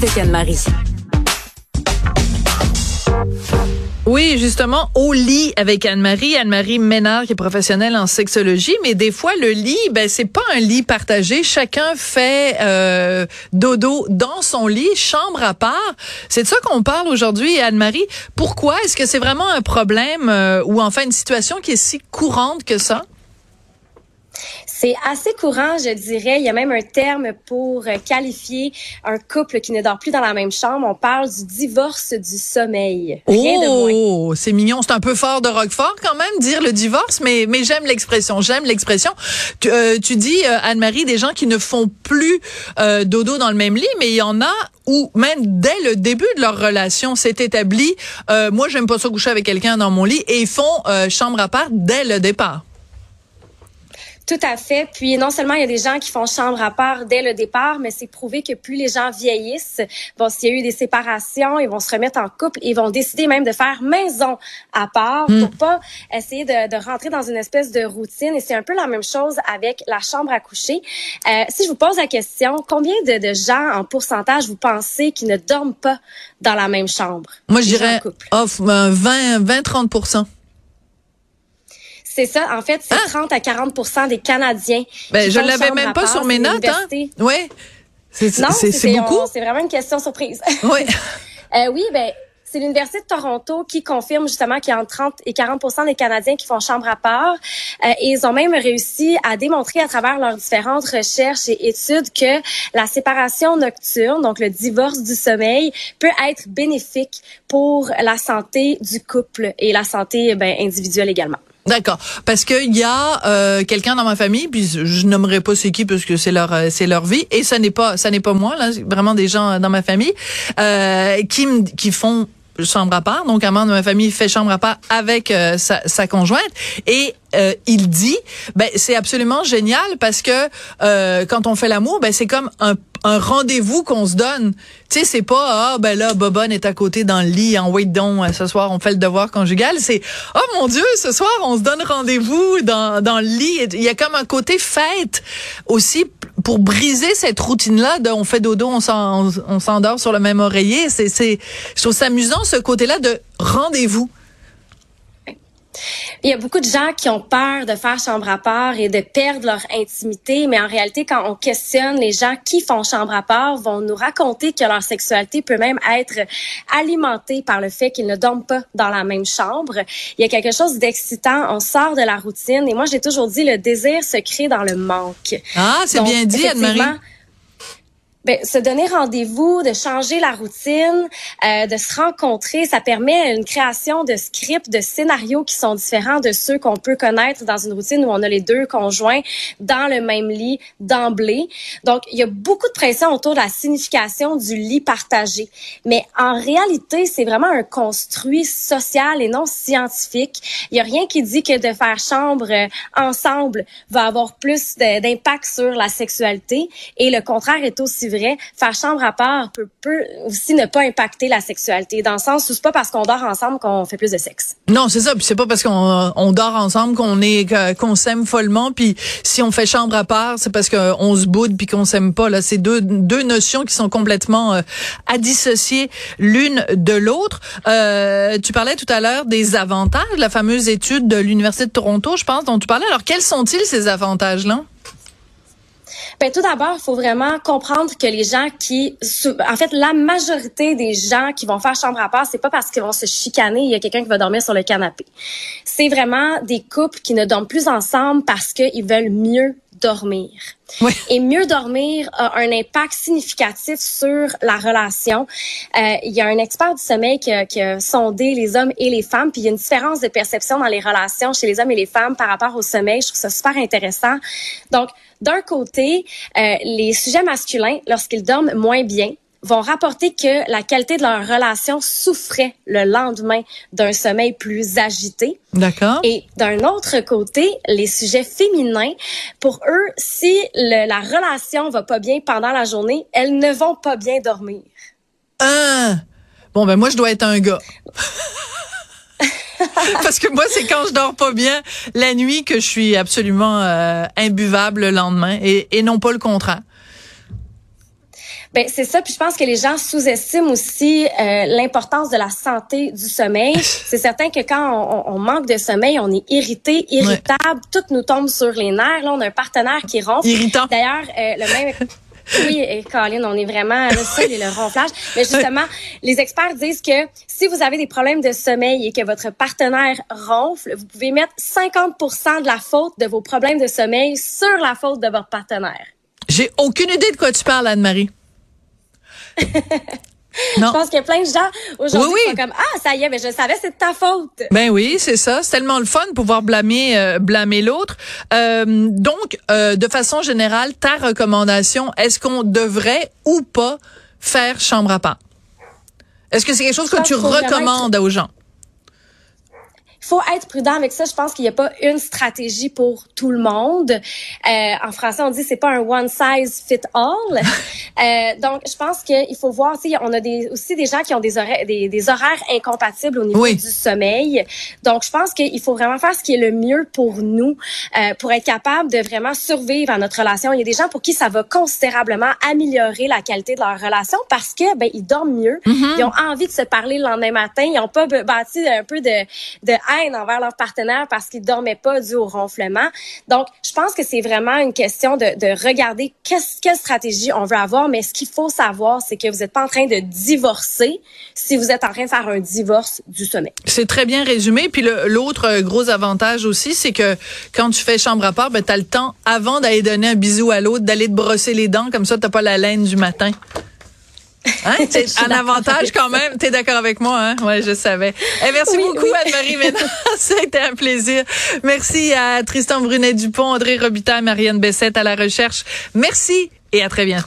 avec Anne-Marie. Oui, justement, au lit avec Anne-Marie, Anne-Marie Ménard qui est professionnelle en sexologie, mais des fois le lit, ben c'est pas un lit partagé, chacun fait euh, dodo dans son lit, chambre à part. C'est de ça qu'on parle aujourd'hui, Anne-Marie. Pourquoi? Est-ce que c'est vraiment un problème euh, ou enfin une situation qui est si courante que ça? C'est assez courant, je dirais. Il y a même un terme pour euh, qualifier un couple qui ne dort plus dans la même chambre. On parle du divorce du sommeil. Rien oh, c'est mignon. C'est un peu fort de Roquefort quand même, dire le divorce, mais, mais j'aime l'expression. J'aime l'expression. Tu, euh, tu dis, euh, Anne-Marie, des gens qui ne font plus dodo dans le même lit, mais il y en a où même dès le début de leur relation, c'est établi, moi, j'aime pas ça coucher avec quelqu'un dans mon lit, et ils font chambre à part dès le départ. Tout à fait. Puis non seulement il y a des gens qui font chambre à part dès le départ, mais c'est prouvé que plus les gens vieillissent, bon, s'il y a eu des séparations, ils vont se remettre en couple, ils vont décider même de faire maison à part hmm. pour pas essayer de, de, rentrer dans une espèce de routine. Et c'est un peu la même chose avec la chambre à coucher. Euh, si je vous pose la question, combien de, de, gens en pourcentage vous pensez qui ne dorment pas dans la même chambre? Moi, je dirais 20, 20, 30 c'est ça. En fait, c'est 30 ah! à 40 des Canadiens. Ben, je l'avais même pas sur mes notes. Hein? Oui. C'est beaucoup. C'est vraiment une question surprise. Oui. euh, oui, ben c'est l'Université de Toronto qui confirme justement qu'il y a entre 30 et 40 des Canadiens qui font chambre à part. Euh, et ils ont même réussi à démontrer à travers leurs différentes recherches et études que la séparation nocturne, donc le divorce du sommeil, peut être bénéfique pour la santé du couple et la santé ben, individuelle également. D'accord, parce que il y a euh, quelqu'un dans ma famille, puis je nommerai pas c'est qui parce que c'est leur euh, c'est leur vie et ça n'est pas ça n'est pas moi là, vraiment des gens dans ma famille euh, qui qui font chambre à part. Donc, un membre de ma famille fait chambre à part avec euh, sa, sa, conjointe. Et euh, il dit, ben c'est absolument génial parce que euh, quand on fait l'amour, ben c'est comme un, un rendez-vous qu'on se donne. Tu sais, c'est pas ah ben là Bobonne est à côté dans le lit en wait don ce soir on fait le devoir conjugal. C'est oh mon Dieu ce soir on se donne rendez-vous dans dans le lit. Il y a comme un côté fête aussi pour briser cette routine-là de on fait dodo, on s'endort sur le même oreiller. C'est, c'est, je trouve ça amusant ce côté-là de rendez-vous. Il y a beaucoup de gens qui ont peur de faire chambre à part et de perdre leur intimité, mais en réalité, quand on questionne les gens qui font chambre à part, vont nous raconter que leur sexualité peut même être alimentée par le fait qu'ils ne dorment pas dans la même chambre. Il y a quelque chose d'excitant, on sort de la routine et moi j'ai toujours dit le désir se crée dans le manque. Ah, c'est bien dit Anne-Marie ben, se donner rendez-vous, de changer la routine, euh, de se rencontrer, ça permet une création de scripts, de scénarios qui sont différents de ceux qu'on peut connaître dans une routine où on a les deux conjoints dans le même lit d'emblée. Donc, il y a beaucoup de pression autour de la signification du lit partagé. Mais en réalité, c'est vraiment un construit social et non scientifique. Il y a rien qui dit que de faire chambre euh, ensemble va avoir plus d'impact sur la sexualité. Et le contraire est aussi vrai faire chambre à part peut, aussi ne pas impacter la sexualité, dans le sens où c'est pas parce qu'on dort ensemble qu'on fait plus de sexe. Non, c'est ça. Puis c'est pas parce qu'on on dort ensemble qu'on est qu'on s'aime follement. Puis si on fait chambre à part, c'est parce qu'on se boude puis qu'on s'aime pas. Là, c'est deux deux notions qui sont complètement euh, à dissocier l'une de l'autre. Euh, tu parlais tout à l'heure des avantages, la fameuse étude de l'université de Toronto, je pense, dont tu parlais. Alors quels sont-ils ces avantages là? Ben, tout d'abord, il faut vraiment comprendre que les gens qui, en fait, la majorité des gens qui vont faire chambre à part, c'est pas parce qu'ils vont se chicaner, il y a quelqu'un qui va dormir sur le canapé. C'est vraiment des couples qui ne dorment plus ensemble parce qu'ils veulent mieux dormir. Oui. Et mieux dormir a un impact significatif sur la relation. Euh, il y a un expert du sommeil qui a, qui a, sondé les hommes et les femmes, puis il y a une différence de perception dans les relations chez les hommes et les femmes par rapport au sommeil. Je trouve ça super intéressant. Donc, d'un côté, euh, les sujets masculins, lorsqu'ils dorment moins bien, vont rapporter que la qualité de leur relation souffrait le lendemain d'un sommeil plus agité. D'accord. Et d'un autre côté, les sujets féminins, pour eux, si la relation va pas bien pendant la journée, elles ne vont pas bien dormir. Ah! Bon, ben moi, je dois être un gars. Parce que moi, c'est quand je dors pas bien la nuit que je suis absolument euh, imbuvable le lendemain et, et non pas le contraire. Ben c'est ça, puis je pense que les gens sous-estiment aussi euh, l'importance de la santé du sommeil. c'est certain que quand on, on, manque de sommeil, on est irrité, irritable, tout nous tombe sur les nerfs. Là, on a un partenaire qui ronfle. Irritant. D'ailleurs, euh, le même. Oui, et Colin, on est vraiment le seul et le ronflage. Mais justement, les experts disent que si vous avez des problèmes de sommeil et que votre partenaire ronfle, vous pouvez mettre 50% de la faute de vos problèmes de sommeil sur la faute de votre partenaire. J'ai aucune idée de quoi tu parles, Anne-Marie. Non. Je pense qu'il y a plein de gens aujourd'hui qui sont comme ah ça y est mais je savais c'est de ta faute. Ben oui c'est ça c'est tellement le fun de pouvoir blâmer euh, blâmer l'autre. Euh, donc euh, de façon générale ta recommandation est-ce qu'on devrait ou pas faire chambre à part? Est-ce que c'est quelque chose que tu recommandes aux gens? Faut être prudent avec ça. Je pense qu'il n'y a pas une stratégie pour tout le monde. Euh, en français, on dit c'est pas un one size fit all. euh, donc, je pense qu'il faut voir. On a des, aussi des gens qui ont des horaires, des, des horaires incompatibles au niveau du sommeil. Donc, je pense qu'il faut vraiment faire ce qui est le mieux pour nous, euh, pour être capable de vraiment survivre à notre relation. Il y a des gens pour qui ça va considérablement améliorer la qualité de leur relation parce que ben ils dorment mieux, mm-hmm. ils ont envie de se parler le lendemain matin, ils ont pas bâti un peu de, de envers leur partenaire parce qu'ils dormaient pas dû au ronflement. Donc, je pense que c'est vraiment une question de, de regarder quelle stratégie on veut avoir, mais ce qu'il faut savoir, c'est que vous n'êtes pas en train de divorcer si vous êtes en train de faire un divorce du sommeil. C'est très bien résumé. Puis l'autre euh, gros avantage aussi, c'est que quand tu fais chambre à part, ben, tu as le temps, avant d'aller donner un bisou à l'autre, d'aller te brosser les dents, comme ça, tu pas la laine du matin. Hein? C'est un avantage quand même. T'es d'accord avec moi, hein? Ouais, je savais. Eh, merci beaucoup, Anne-Marie Ça a été un plaisir. Merci à Tristan Brunet-Dupont, André Robitaille, Marianne Bessette à la recherche. Merci et à très bientôt.